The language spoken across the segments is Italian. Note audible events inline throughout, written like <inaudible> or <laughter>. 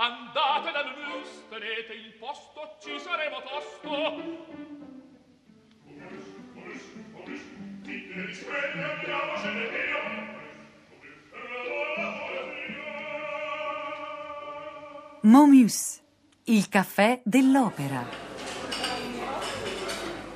Andate dal mus, tenete il posto, ci saremo tosto. Momus, il caffè dell'opera.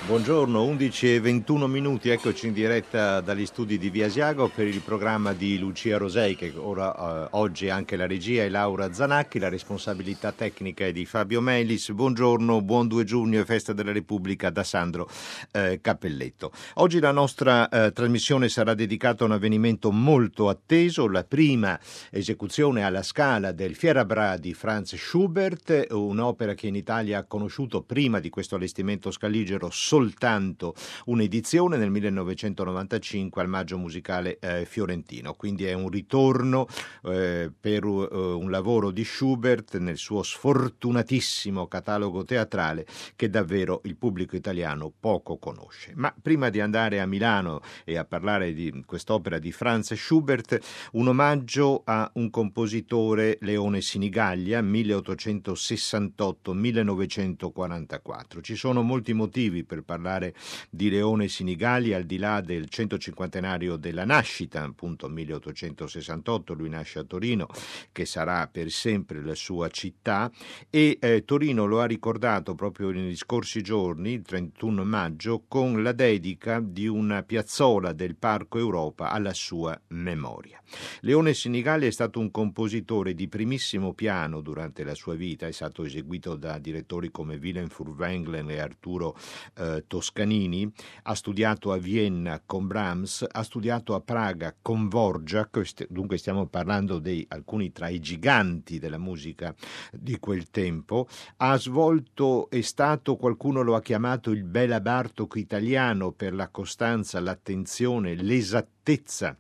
Buongiorno, 11 e 21 minuti, eccoci in diretta dagli studi di Via Asiago per il programma di Lucia Rosei che ora, eh, oggi anche la regia è Laura Zanacchi, la responsabilità tecnica è di Fabio Melis. Buongiorno, buon 2 giugno e festa della Repubblica da Sandro eh, Cappelletto. Oggi la nostra eh, trasmissione sarà dedicata a un avvenimento molto atteso, la prima esecuzione alla scala del Fierabra di Franz Schubert, un'opera che in Italia ha conosciuto prima di questo allestimento scaligero soltanto un'edizione nel 1995 al Maggio Musicale eh, Fiorentino, quindi è un ritorno eh, per uh, un lavoro di Schubert nel suo sfortunatissimo catalogo teatrale che davvero il pubblico italiano poco conosce. Ma prima di andare a Milano e a parlare di quest'opera di Franz Schubert, un omaggio a un compositore Leone Sinigaglia 1868-1944. Ci sono molti motivi per parlare di Leone Sinigali al di là del 150 della nascita, appunto 1868, lui nasce a Torino, che sarà per sempre la sua città e eh, Torino lo ha ricordato proprio negli scorsi giorni, il 31 maggio, con la dedica di una piazzola del Parco Europa alla sua memoria. Leone Sinigali è stato un compositore di primissimo piano durante la sua vita, è stato eseguito da direttori come Willem Furwenglen e Arturo eh, Toscanini, ha studiato a Vienna con Brahms, ha studiato a Praga con Dvorak, dunque stiamo parlando di alcuni tra i giganti della musica di quel tempo, ha svolto, è stato, qualcuno lo ha chiamato il Bela Bartok italiano per la costanza, l'attenzione, l'esattezza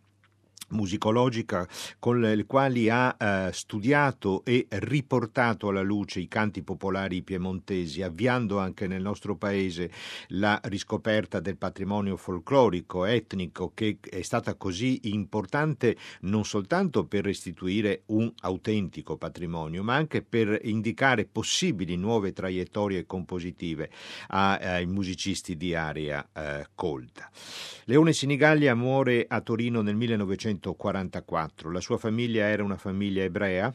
musicologica con le quali ha eh, studiato e riportato alla luce i canti popolari piemontesi, avviando anche nel nostro paese la riscoperta del patrimonio folclorico, etnico, che è stata così importante non soltanto per restituire un autentico patrimonio, ma anche per indicare possibili nuove traiettorie compositive ai musicisti di area eh, colta. Leone Sinigallia muore a Torino nel 1900 1944. La sua famiglia era una famiglia ebrea.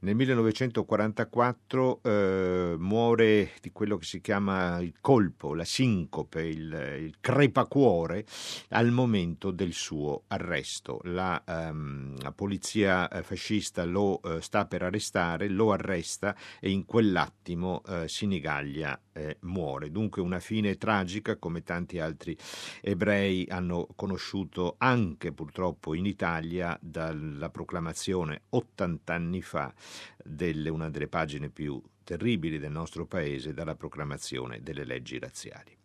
Nel 1944 eh, muore di quello che si chiama il colpo, la sincope, il, il crepacuore al momento del suo arresto. La, um, la polizia eh, fascista lo uh, sta per arrestare, lo arresta e in quell'attimo uh, Sinigaglia eh, muore. Dunque una fine tragica come tanti altri ebrei hanno conosciuto anche purtroppo in Italia dalla proclamazione 80 anni fa delle una delle pagine più terribili del nostro paese dalla proclamazione delle leggi razziali.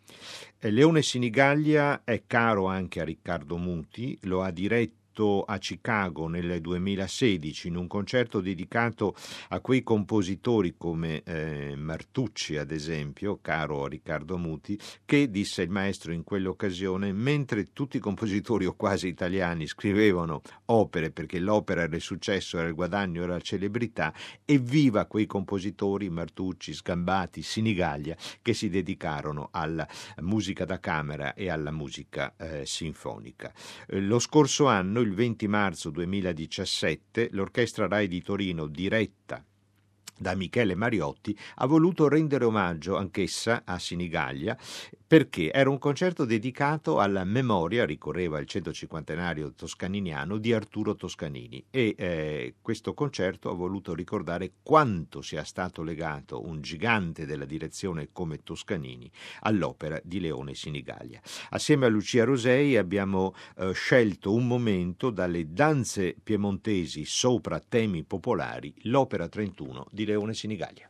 Leone Sinigaglia è caro anche a Riccardo Muti, lo ha diretto fatto a Chicago nel 2016 in un concerto dedicato a quei compositori come eh, Martucci ad esempio, caro Riccardo Muti, che disse il maestro in quell'occasione mentre tutti i compositori o quasi italiani scrivevano opere perché l'opera era il successo, era il guadagno, era la celebrità, evviva quei compositori Martucci, Sgambati, Sinigaglia che si dedicarono alla musica da camera e alla musica eh, sinfonica. Eh, lo scorso anno il 20 marzo 2017 l'Orchestra Rai di Torino, diretta da Michele Mariotti, ha voluto rendere omaggio anch'essa a Sinigaglia perché era un concerto dedicato alla memoria, ricorreva il 150 toscaniniano, di Arturo Toscanini e eh, questo concerto ha voluto ricordare quanto sia stato legato un gigante della direzione come Toscanini all'opera di Leone Sinigaglia. Assieme a Lucia Rosei abbiamo eh, scelto un momento dalle danze piemontesi sopra temi popolari, l'opera 31 di Leone Sinigaglia.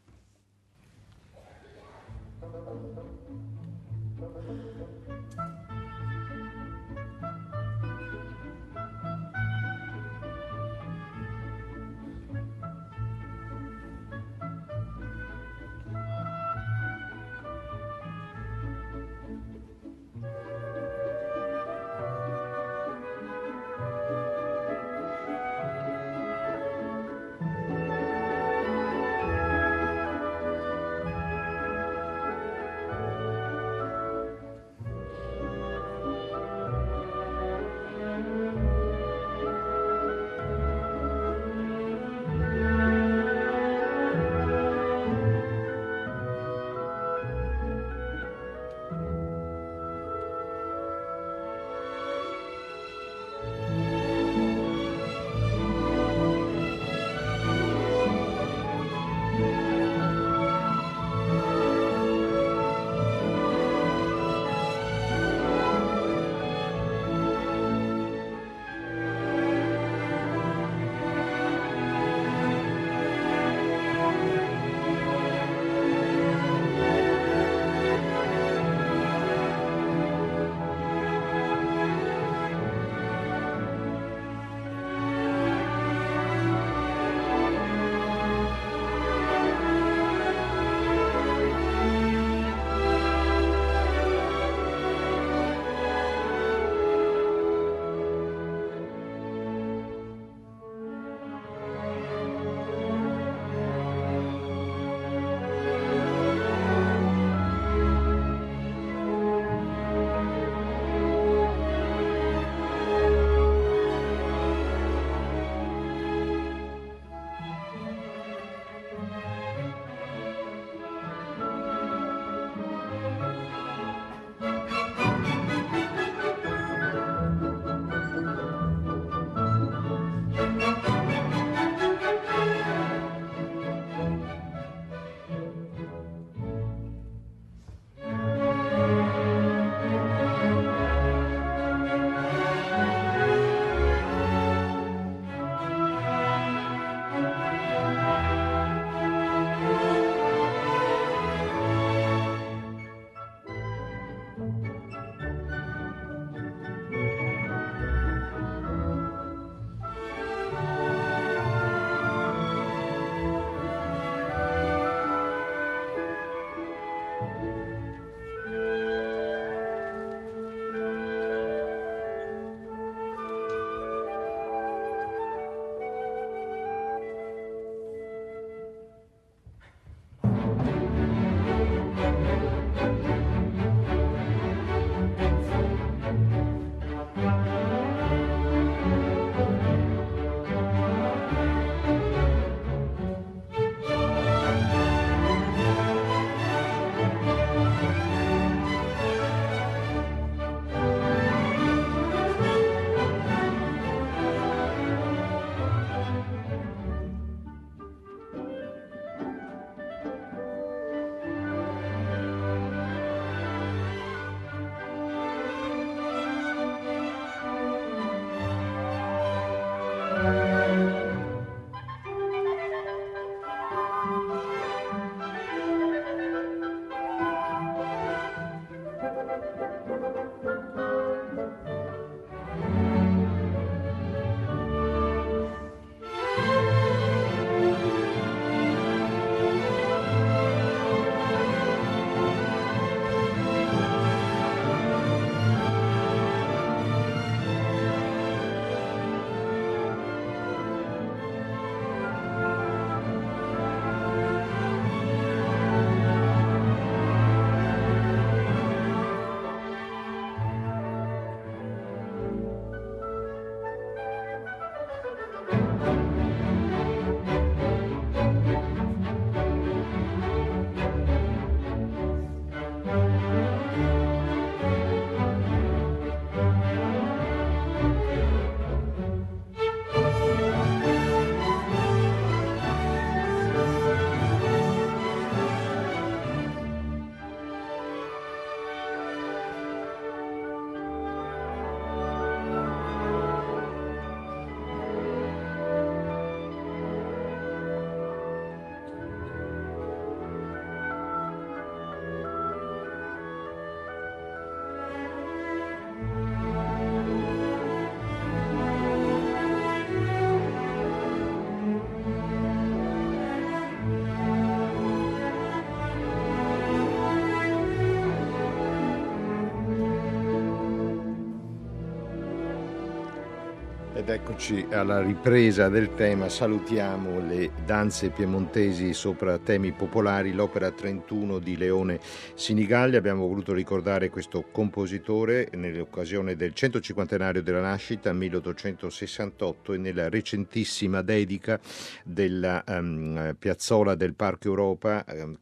Ed eccoci alla ripresa del tema, salutiamo le danze piemontesi sopra temi popolari, l'opera 31 di Leone Sinigalli, abbiamo voluto ricordare questo compositore nell'occasione del 150 della nascita 1868 e nella recentissima dedica della um, piazzola del Parco Europa um,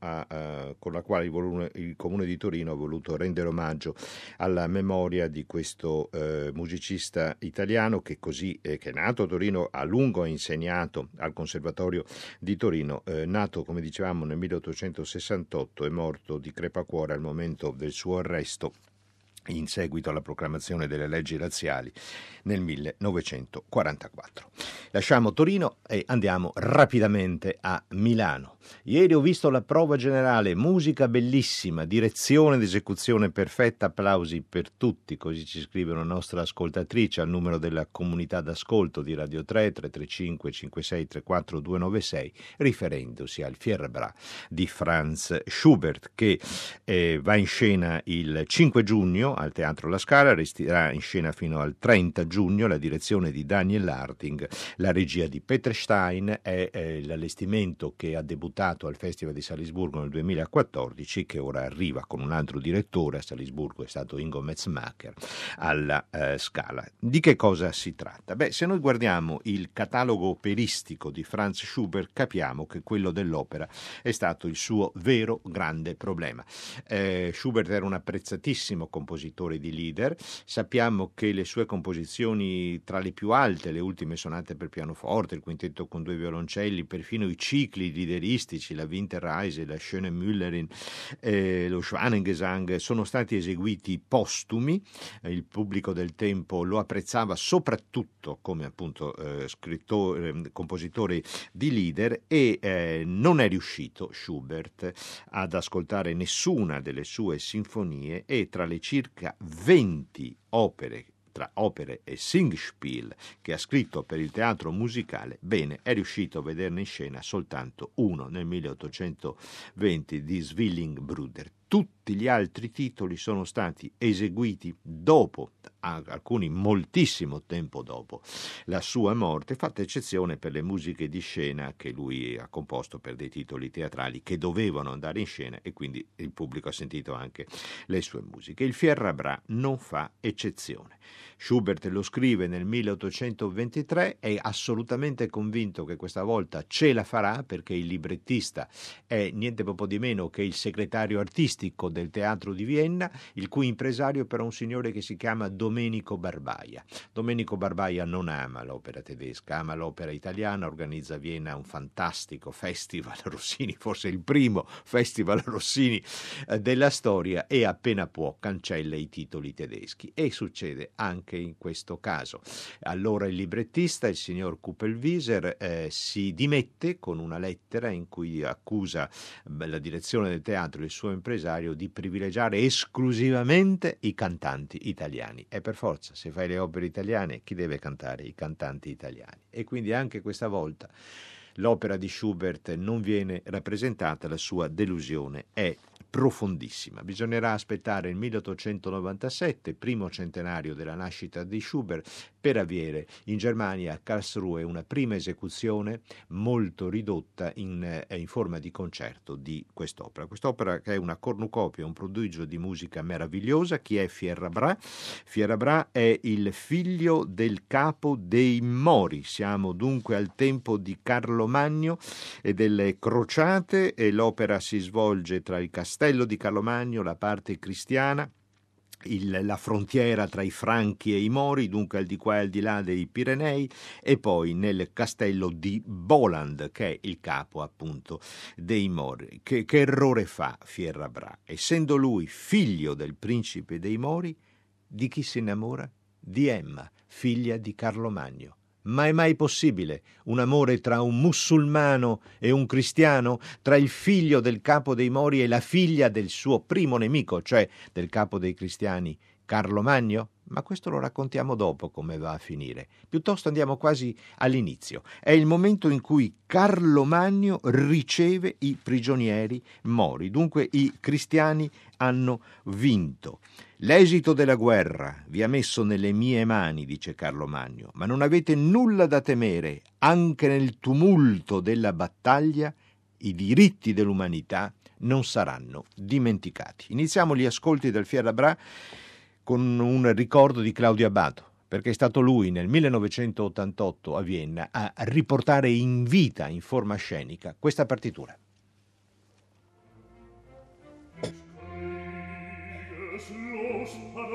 ha, uh, con la quale il, il, Comune di Torino ha voluto rendere omaggio alla memoria di questo uh, musicista musicista italiano che, così, eh, che è nato a Torino, a lungo ha insegnato al Conservatorio di Torino, eh, nato come dicevamo nel 1868 e morto di crepacuore al momento del suo arresto in seguito alla proclamazione delle leggi razziali nel 1944. Lasciamo Torino e andiamo rapidamente a Milano. Ieri ho visto la prova generale, musica bellissima, direzione ed esecuzione perfetta, applausi per tutti, così ci scrive una nostra ascoltatrice al numero della comunità d'ascolto di Radio 3 335 56 34 296, riferendosi al Fierbra di Franz Schubert che eh, va in scena il 5 giugno al Teatro La Scala, resterà in scena fino al 30 giugno, la direzione di Daniel Harting, la regia di Peter Stein è eh, l'allestimento che ha debuttato al Festival di Salisburgo nel 2014 che ora arriva con un altro direttore a Salisburgo, è stato Ingo Metzmacher alla eh, Scala. Di che cosa si tratta? Beh, se noi guardiamo il catalogo operistico di Franz Schubert capiamo che quello dell'opera è stato il suo vero grande problema. Eh, Schubert era un apprezzatissimo compositore compositore di leader. Sappiamo che le sue composizioni tra le più alte, le ultime sonate per pianoforte, il quintetto con due violoncelli, perfino i cicli lideristici, la Winterreise, la Schöne Müllerin, eh, lo Schwanengesang, sono stati eseguiti postumi. Il pubblico del tempo lo apprezzava soprattutto come appunto eh, scrittore, ehm, compositore di leader e eh, non è riuscito Schubert ad ascoltare nessuna delle sue sinfonie e tra le circa 20 opere tra opere e Singspiel che ha scritto per il teatro musicale, bene, è riuscito a vederne in scena soltanto uno nel 1820 di Zwillingbruder. Tutti gli altri titoli sono stati eseguiti dopo, alcuni moltissimo tempo dopo la sua morte, fatta eccezione per le musiche di scena che lui ha composto per dei titoli teatrali che dovevano andare in scena e quindi il pubblico ha sentito anche le sue musiche. Il Fierrabra non fa eccezione. Schubert lo scrive nel 1823, è assolutamente convinto che questa volta ce la farà perché il librettista è niente poco di meno che il segretario artistico del teatro di Vienna, il cui impresario però è un signore che si chiama Domenico Barbaia. Domenico Barbaia non ama l'opera tedesca, ama l'opera italiana, organizza a Vienna un fantastico festival <laughs> Rossini, forse il primo festival <laughs> Rossini eh, della storia e appena può cancella i titoli tedeschi e succede anche anche in questo caso. Allora il librettista, il signor Kupelwieser, eh, si dimette con una lettera in cui accusa la direzione del teatro e il suo impresario di privilegiare esclusivamente i cantanti italiani. E per forza, se fai le opere italiane, chi deve cantare? I cantanti italiani. E quindi anche questa volta l'opera di Schubert non viene rappresentata, la sua delusione è profondissima. Bisognerà aspettare il 1897, primo centenario della nascita di Schubert, per avere in Germania a Karlsruhe una prima esecuzione molto ridotta in, eh, in forma di concerto di quest'opera. Quest'opera che è una cornucopia, un prodigio di musica meravigliosa. Chi è Fierrabra? Fierrabra è il figlio del capo dei Mori. Siamo dunque al tempo di Carlo Magno e delle crociate e l'opera si svolge tra il castello di Carlo Magno, la parte cristiana, il, la frontiera tra i Franchi e i Mori, dunque al di qua e al di là dei Pirenei, e poi nel castello di Boland, che è il capo appunto dei Mori. Che, che errore fa Fierrabra? Essendo lui figlio del principe dei Mori, di chi si innamora? Di Emma, figlia di Carlo Magno. Ma è mai possibile un amore tra un musulmano e un cristiano, tra il figlio del capo dei Mori e la figlia del suo primo nemico, cioè del capo dei cristiani, Carlo Magno? Ma questo lo raccontiamo dopo come va a finire. Piuttosto andiamo quasi all'inizio. È il momento in cui Carlo Magno riceve i prigionieri mori, dunque i cristiani hanno vinto. L'esito della guerra vi ha messo nelle mie mani, dice Carlo Magno, ma non avete nulla da temere, anche nel tumulto della battaglia i diritti dell'umanità non saranno dimenticati. Iniziamo gli ascolti del Fierabra con un ricordo di Claudio Abbato, perché è stato lui nel 1988 a Vienna a riportare in vita, in forma scenica, questa partitura. Doch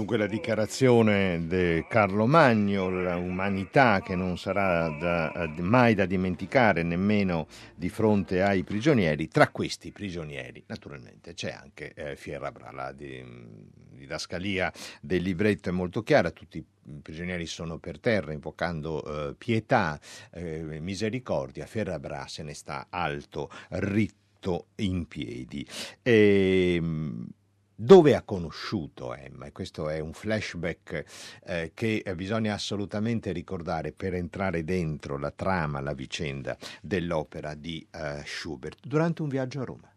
Dunque la dichiarazione di Carlo Magno, l'umanità che non sarà da- mai da dimenticare nemmeno di fronte ai prigionieri, tra questi prigionieri naturalmente c'è anche eh, Fierabra, la di- didascalia del libretto è molto chiara, tutti i prigionieri sono per terra invocando eh, pietà, eh, misericordia, Fierabra se ne sta alto, ritto in piedi. Ehm, dove ha conosciuto Emma? E questo è un flashback eh, che bisogna assolutamente ricordare per entrare dentro la trama, la vicenda dell'opera di eh, Schubert durante un viaggio a Roma.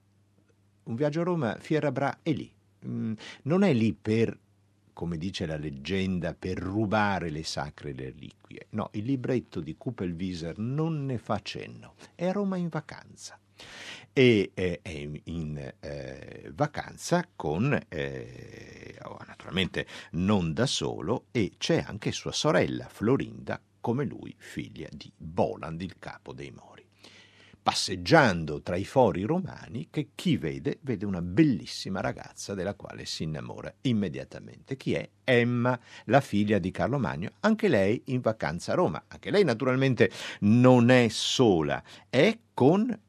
Un viaggio a Roma, Fierabra è lì. Mm, non è lì per, come dice la leggenda, per rubare le sacre reliquie. No, il libretto di Kupelwieser non ne fa cenno. È a Roma in vacanza e eh, è in, eh, vacanza con, eh, oh, naturalmente non da solo, e c'è anche sua sorella Florinda, come lui, figlia di Boland, il capo dei Mori. Passeggiando tra i fori romani, che chi vede, vede una bellissima ragazza della quale si innamora immediatamente. Chi è? Emma, la figlia di Carlo Magno, anche lei in vacanza a Roma. Anche lei naturalmente non è sola, è con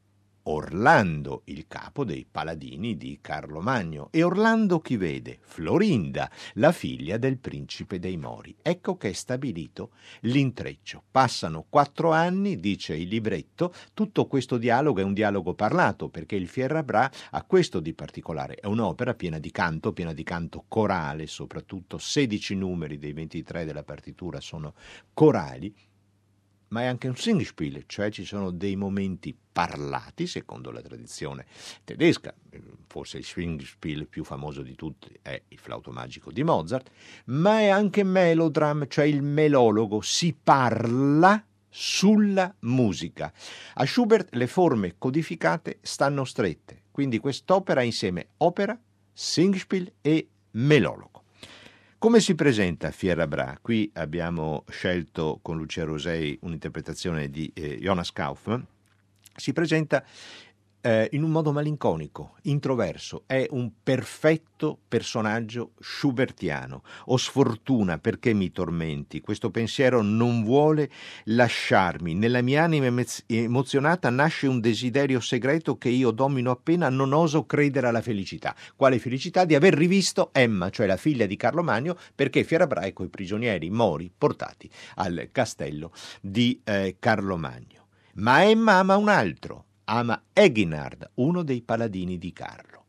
Orlando, il capo dei paladini di Carlo Magno. E Orlando chi vede? Florinda, la figlia del principe dei Mori. Ecco che è stabilito l'intreccio. Passano quattro anni, dice il libretto, tutto questo dialogo è un dialogo parlato, perché il Fierrabra ha questo di particolare. È un'opera piena di canto, piena di canto corale, soprattutto 16 numeri dei 23 della partitura sono corali ma è anche un Singspiel, cioè ci sono dei momenti parlati, secondo la tradizione tedesca, forse il Singspiel più famoso di tutti è il flauto magico di Mozart, ma è anche melodram, cioè il melologo, si parla sulla musica. A Schubert le forme codificate stanno strette, quindi quest'opera insieme opera, Singspiel e melologo. Come si presenta Fiera Bra? Qui abbiamo scelto con Lucia Rosei un'interpretazione di eh, Jonas Kaufmann. Si presenta eh, in un modo malinconico, introverso, è un perfetto personaggio schubertiano. O sfortuna perché mi tormenti, questo pensiero non vuole lasciarmi, nella mia anima emozionata nasce un desiderio segreto che io domino appena non oso credere alla felicità. Quale felicità? Di aver rivisto Emma, cioè la figlia di Carlo Magno, perché Fierabraico i prigionieri mori portati al castello di eh, Carlo Magno. Ma Emma ama un altro, ama Eginard, uno dei paladini di Carlo.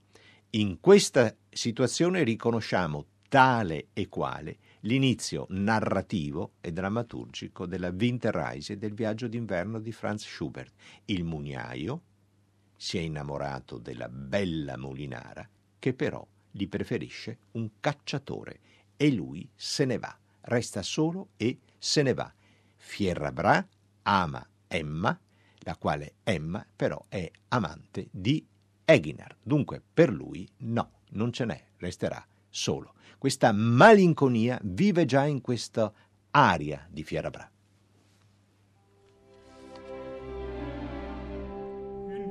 In questa situazione riconosciamo tale e quale l'inizio narrativo e drammaturgico della Winterreise del viaggio d'inverno di Franz Schubert. Il mugnaio si è innamorato della bella mulinara che però gli preferisce un cacciatore e lui se ne va, resta solo e se ne va. Fierrabra ama Emma la quale Emma però è amante di Eginar. Dunque per lui no, non ce n'è, resterà solo. Questa malinconia vive già in questa aria di Fierabra. In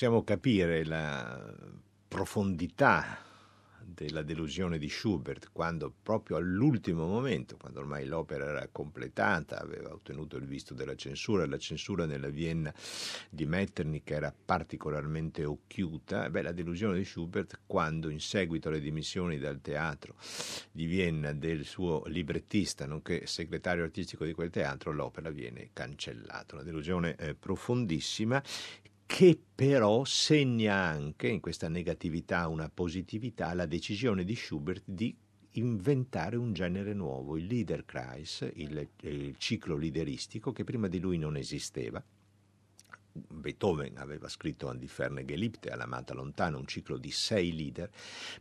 possiamo capire la profondità della delusione di Schubert, quando proprio all'ultimo momento, quando ormai l'opera era completata, aveva ottenuto il visto della censura, la censura nella Vienna di Metternich era particolarmente occhiuta, beh, la delusione di Schubert quando in seguito alle dimissioni dal teatro di Vienna del suo librettista, nonché segretario artistico di quel teatro, l'opera viene cancellata, una delusione eh, profondissima che però segna anche in questa negatività una positività la decisione di Schubert di inventare un genere nuovo, il Liederkreis, il, il ciclo lideristico che prima di lui non esisteva. Beethoven aveva scritto An die ferne Geliebte, all'amata lontana, un ciclo di sei leader,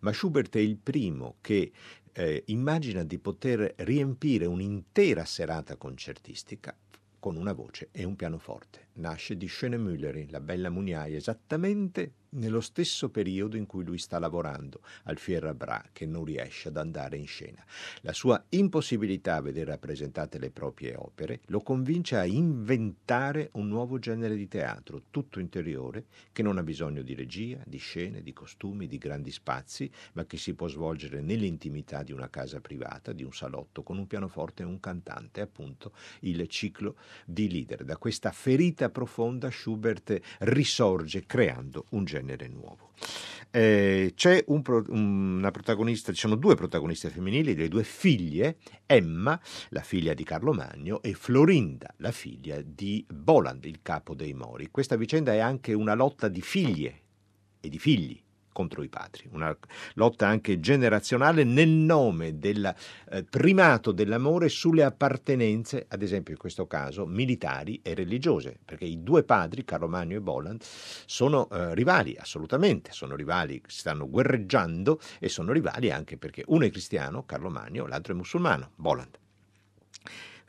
ma Schubert è il primo che eh, immagina di poter riempire un'intera serata concertistica con una voce e un pianoforte. Nasce di Schönemüllerin, la bella Muniaia, esattamente nello stesso periodo in cui lui sta lavorando al Fierrabra, che non riesce ad andare in scena. La sua impossibilità a vedere rappresentate le proprie opere lo convince a inventare un nuovo genere di teatro, tutto interiore, che non ha bisogno di regia, di scene, di costumi, di grandi spazi, ma che si può svolgere nell'intimità di una casa privata, di un salotto, con un pianoforte e un cantante, appunto il ciclo di leader. Da questa ferita profonda Schubert risorge creando un genere nuovo. Eh, c'è un una protagonista, ci sono due protagoniste femminili, le due figlie, Emma, la figlia di Carlo Magno, e Florinda, la figlia di Boland, il capo dei Mori. Questa vicenda è anche una lotta di figlie e di figli contro i padri, una lotta anche generazionale nel nome del eh, primato dell'amore sulle appartenenze, ad esempio in questo caso, militari e religiose, perché i due padri, Carlo Magno e Boland, sono eh, rivali, assolutamente, sono rivali, stanno guerreggiando e sono rivali anche perché uno è cristiano, Carlo Magno, l'altro è musulmano, Boland.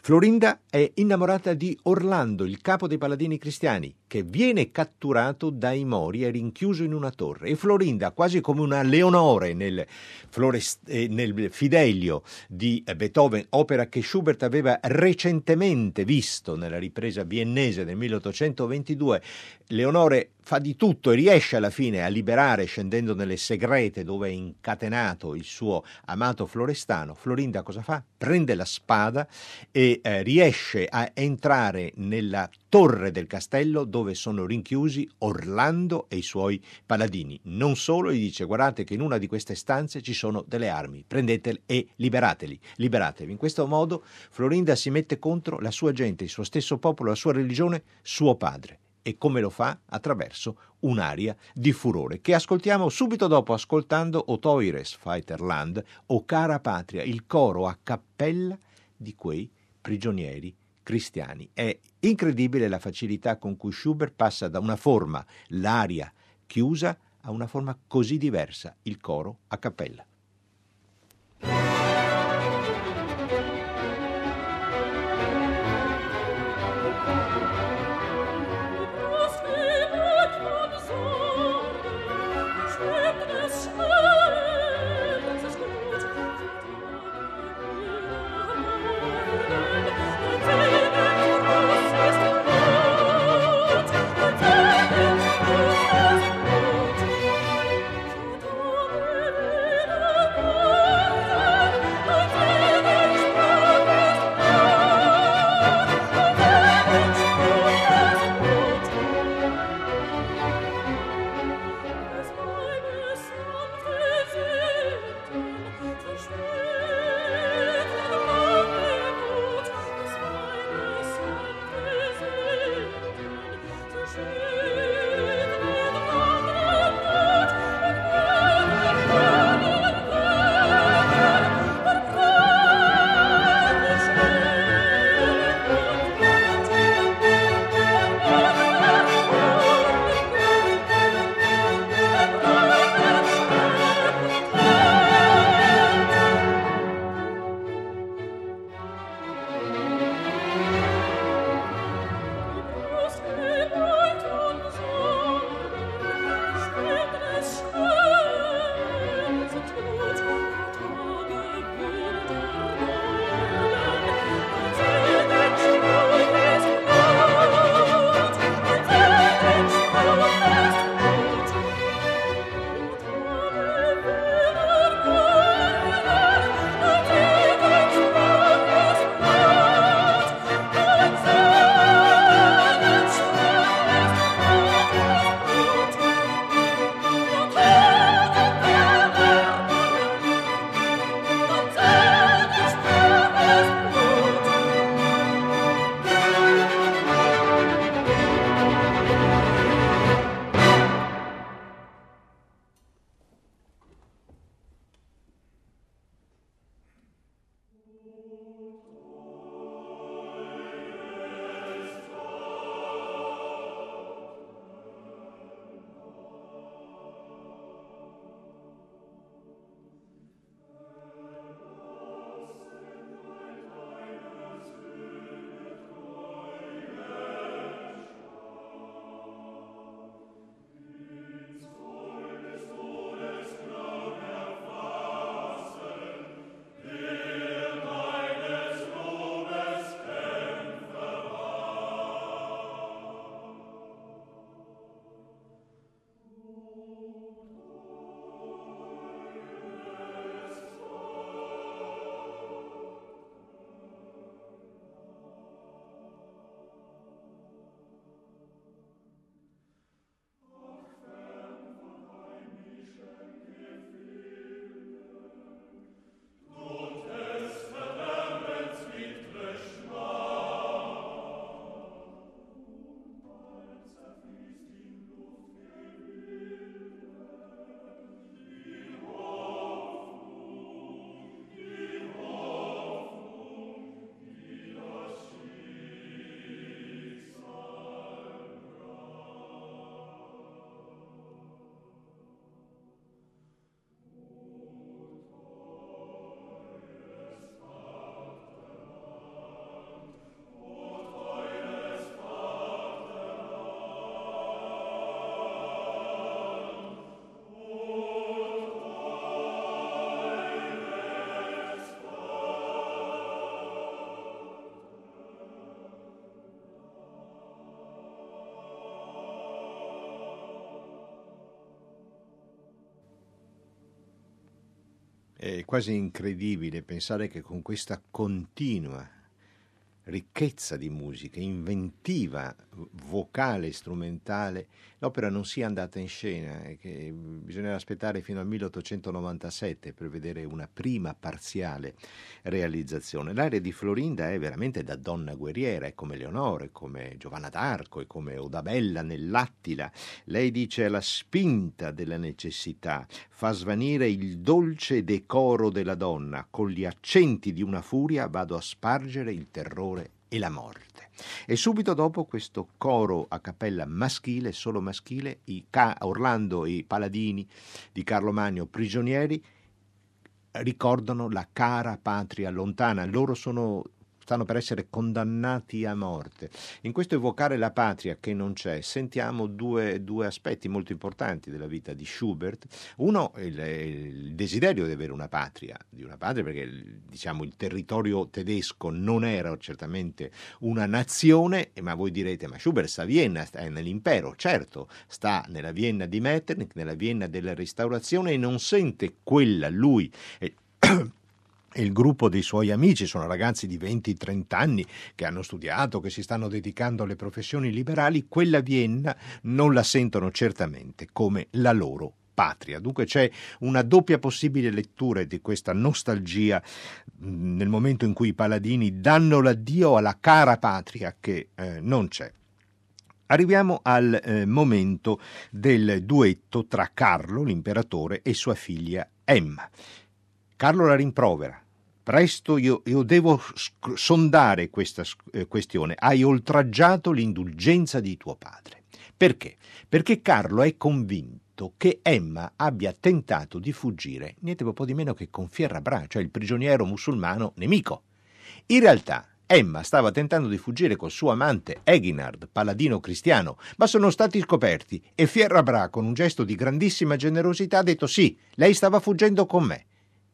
Florinda è innamorata di Orlando, il capo dei paladini cristiani, che viene catturato dai Mori e rinchiuso in una torre. E Florinda, quasi come una Leonore nel, Florest- eh, nel Fidelio di Beethoven, opera che Schubert aveva recentemente visto nella ripresa viennese del 1822, Leonore fa di tutto e riesce alla fine a liberare scendendo nelle segrete dove è incatenato il suo amato Florestano. Florinda cosa fa? Prende la spada e eh, riesce a entrare nella torre del castello dove sono rinchiusi Orlando e i suoi paladini. Non solo, gli dice guardate che in una di queste stanze ci sono delle armi, prendetele e liberateli, liberatevi. In questo modo Florinda si mette contro la sua gente, il suo stesso popolo, la sua religione, suo padre e come lo fa? Attraverso un'aria di furore che ascoltiamo subito dopo ascoltando O Toire Fighterland o Cara Patria, il coro a cappella di quei prigionieri cristiani. È incredibile la facilità con cui Schubert passa da una forma, l'aria chiusa, a una forma così diversa, il coro a cappella. È quasi incredibile pensare che con questa continua ricchezza di musica, inventiva, vocale strumentale, l'opera non sia andata in scena che bisognerà aspettare fino al 1897 per vedere una prima parziale realizzazione. L'aria di Florinda è veramente da donna guerriera, è come Leonore, come Giovanna d'Arco, è come Odabella nell'Attila. Lei dice la spinta della necessità fa svanire il dolce decoro della donna, con gli accenti di una furia vado a spargere il terrore e la morte. E subito dopo questo coro a cappella maschile, solo maschile, i Ca- Orlando e i paladini di Carlo Magno prigionieri ricordano la cara patria lontana. Loro sono stanno per essere condannati a morte. In questo evocare la patria che non c'è, sentiamo due, due aspetti molto importanti della vita di Schubert. Uno, il, il, desiderio di avere una patria, di una patria perché diciamo, il territorio tedesco non era certamente una nazione, ma voi direte, ma Schubert sta a Vienna, sta nell'impero, certo, sta nella Vienna di Metternich, nella Vienna della restaurazione e non sente quella lui. Eh, il gruppo dei suoi amici sono ragazzi di 20-30 anni che hanno studiato, che si stanno dedicando alle professioni liberali, quella Vienna non la sentono certamente come la loro patria. Dunque c'è una doppia possibile lettura di questa nostalgia nel momento in cui i paladini danno l'addio alla cara patria che eh, non c'è. Arriviamo al eh, momento del duetto tra Carlo, l'imperatore, e sua figlia Emma. Carlo la rimprovera. Presto io, io devo sc- sondare questa eh, questione. Hai oltraggiato l'indulgenza di tuo padre. Perché? Perché Carlo è convinto che Emma abbia tentato di fuggire niente po' di meno che con Fierrabra, cioè il prigioniero musulmano nemico. In realtà Emma stava tentando di fuggire col suo amante Eginard, paladino cristiano, ma sono stati scoperti e Fierrabra, con un gesto di grandissima generosità, ha detto sì, lei stava fuggendo con me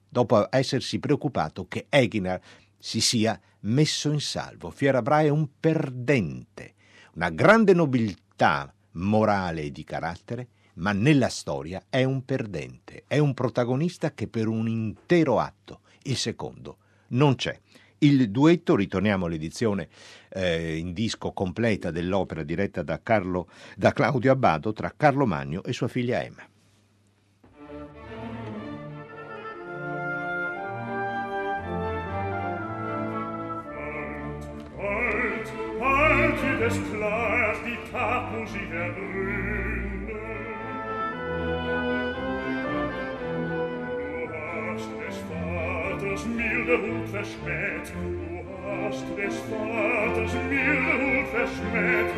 dopo essersi preoccupato che Eginar si sia messo in salvo. Fierabra è un perdente, una grande nobiltà morale e di carattere, ma nella storia è un perdente, è un protagonista che per un intero atto, il secondo, non c'è. Il duetto, ritorniamo all'edizione eh, in disco completa dell'opera diretta da, Carlo, da Claudio Abbado tra Carlo Magno e sua figlia Emma. Du hast des Vaters milde Hut verschmäht, du hast des Vaters milde Hut verschmäht,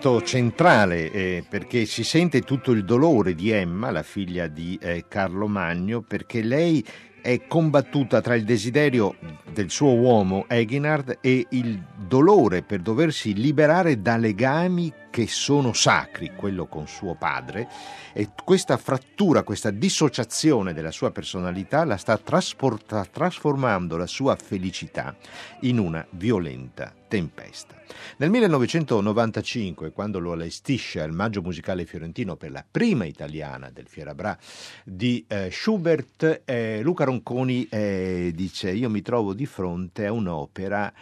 momento centrale eh, perché si sente tutto il dolore di Emma, la figlia di eh, Carlo Magno, perché lei è combattuta tra il desiderio del suo uomo Eginhard e il dolore per doversi liberare da legami che sono sacri, quello con suo padre, e questa frattura, questa dissociazione della sua personalità la sta trasformando la sua felicità in una violenta tempesta. Nel 1995, quando lo allestisce al Maggio Musicale Fiorentino per la prima italiana del Fierabra di eh, Schubert, eh, Luca Ronconi eh, dice io mi trovo di fronte a un'opera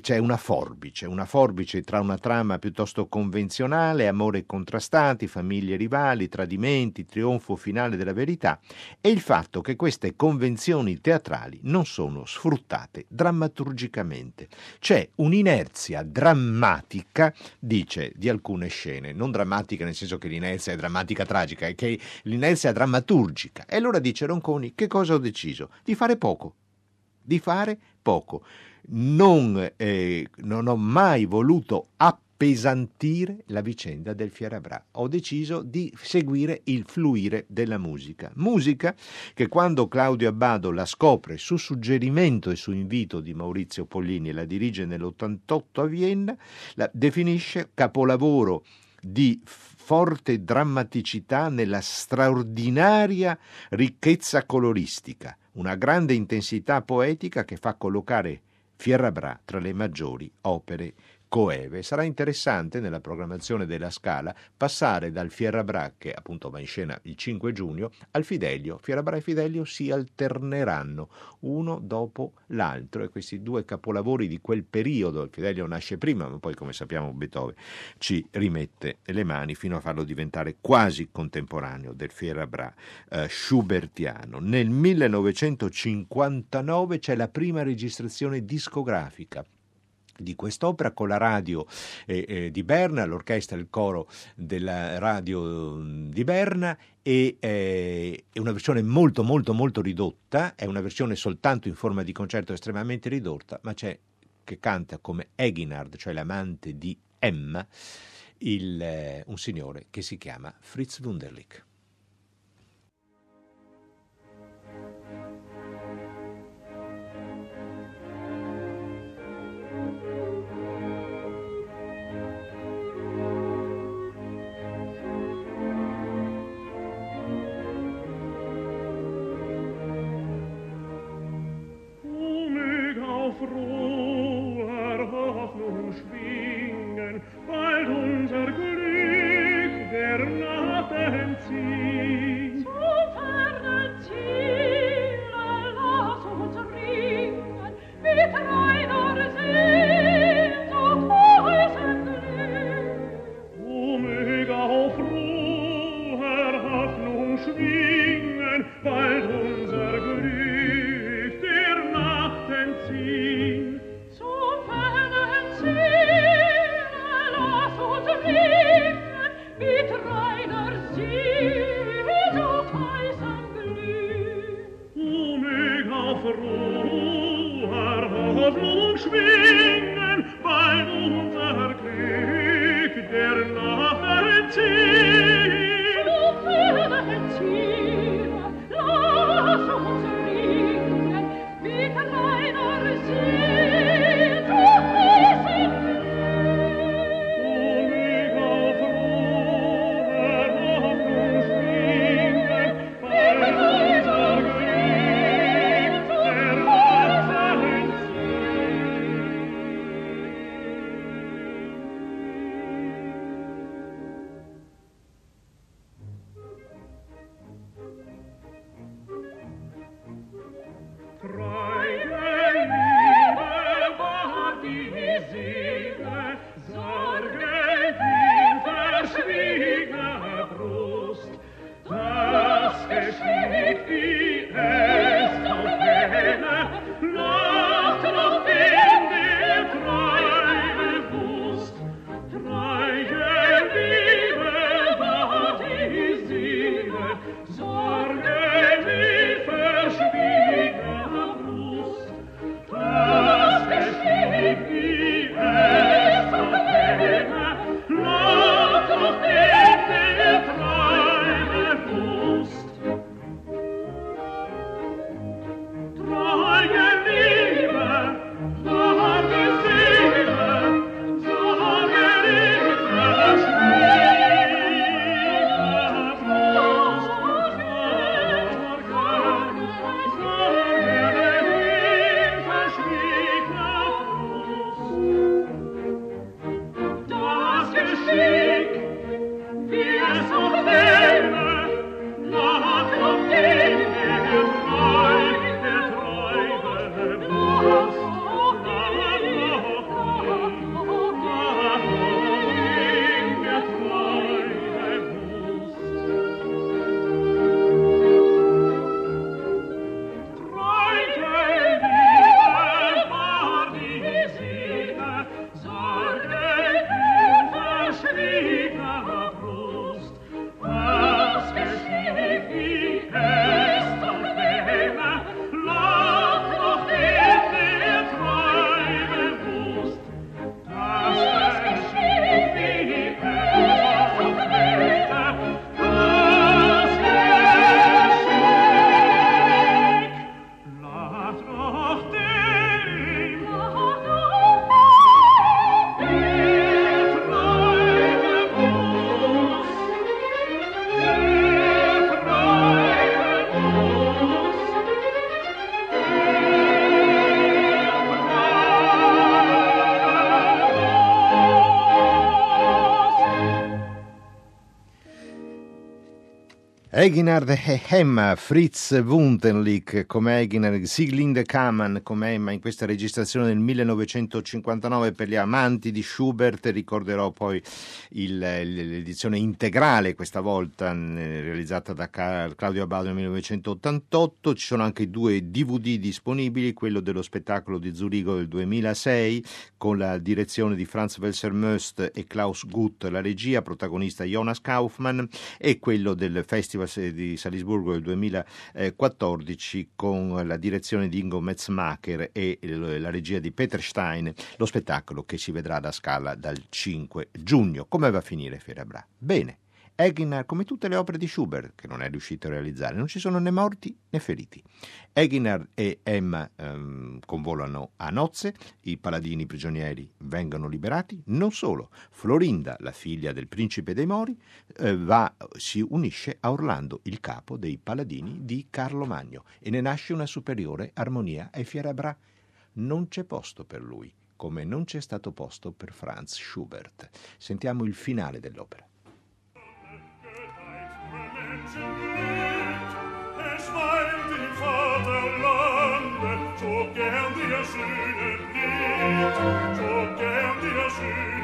c'è una forbice, una forbice tra una trama piuttosto convenzionale, amore contrastati, famiglie rivali, tradimenti, trionfo finale della verità e il fatto che queste convenzioni teatrali non sono sfruttate drammaturgicamente. C'è un'inerzia drammatica, dice, di alcune scene, non drammatica nel senso che l'inerzia è drammatica tragica, è che l'inerzia è drammaturgica. E allora dice Ronconi, che cosa ho deciso? Di fare poco, di fare poco non, eh, non ho mai voluto appesantire la vicenda del Fierabra. Ho deciso di seguire il fluire della musica. Musica che quando Claudio Abbado la scopre su suggerimento e su invito di Maurizio Pollini e la dirige nell'88 a Vienna, la definisce capolavoro di forte drammaticità nella straordinaria ricchezza coloristica, una grande intensità poetica che fa collocare Fierrabra tra le maggiori opere coeve. Sarà interessante nella programmazione della Scala passare dal Fierrabra, che appunto va in scena il 5 giugno, al Fidelio. Fierrabra e Fidelio si alterneranno uno dopo l'altro e questi due capolavori di quel periodo, il Fidelio nasce prima, ma poi come sappiamo Beethoven ci rimette le mani fino a farlo diventare quasi contemporaneo del Fierrabra eh, schubertiano. Nel 1959 c'è la prima registrazione discografica di quest'opera con la radio eh, eh, di Berna, l'orchestra e il coro della radio di Berna e eh, è una versione molto molto molto ridotta, è una versione soltanto in forma di concerto estremamente ridotta, ma c'è che canta come Eginhard, cioè l'amante di Emma, il, eh, un signore che si chiama Fritz Wunderlich. Eginhard e Emma, Fritz Wunderlich come Eginhard, Sieglinde Kamann come Emma in questa registrazione del 1959 per gli amanti di Schubert. Ricorderò poi il, l'edizione integrale, questa volta realizzata da Claudio Abbado nel 1988. Ci sono anche due DVD disponibili, quello dello spettacolo di Zurigo del 2006 con la direzione di Franz Welser Möst e Klaus Gutt, la regia, protagonista Jonas Kaufmann e quello del Festival di Salisburgo del 2014 con la direzione di Ingo Metzmacher e la regia di Peter Stein, lo spettacolo che si vedrà da Scala dal 5 giugno. Come va a finire Ferabra? Bene. Eginar, come tutte le opere di Schubert, che non è riuscito a realizzare, non ci sono né morti né feriti. Eginar e Emma ehm, convolano a nozze, i paladini prigionieri vengono liberati, non solo, Florinda, la figlia del principe dei Mori, eh, va, si unisce a Orlando, il capo dei paladini di Carlo Magno, e ne nasce una superiore armonia ai Fierabra. Non c'è posto per lui, come non c'è stato posto per Franz Schubert. Sentiamo il finale dell'opera. So gern dir schönen Lied, so gern dir schönen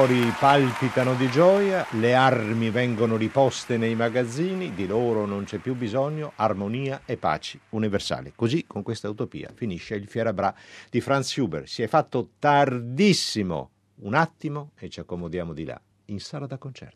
cuori palpitano di gioia, le armi vengono riposte nei magazzini, di loro non c'è più bisogno, armonia e pace universali. Così, con questa utopia, finisce il Fierabra di Franz Schubert. Si è fatto tardissimo, un attimo e ci accomodiamo di là, in sala da concerto.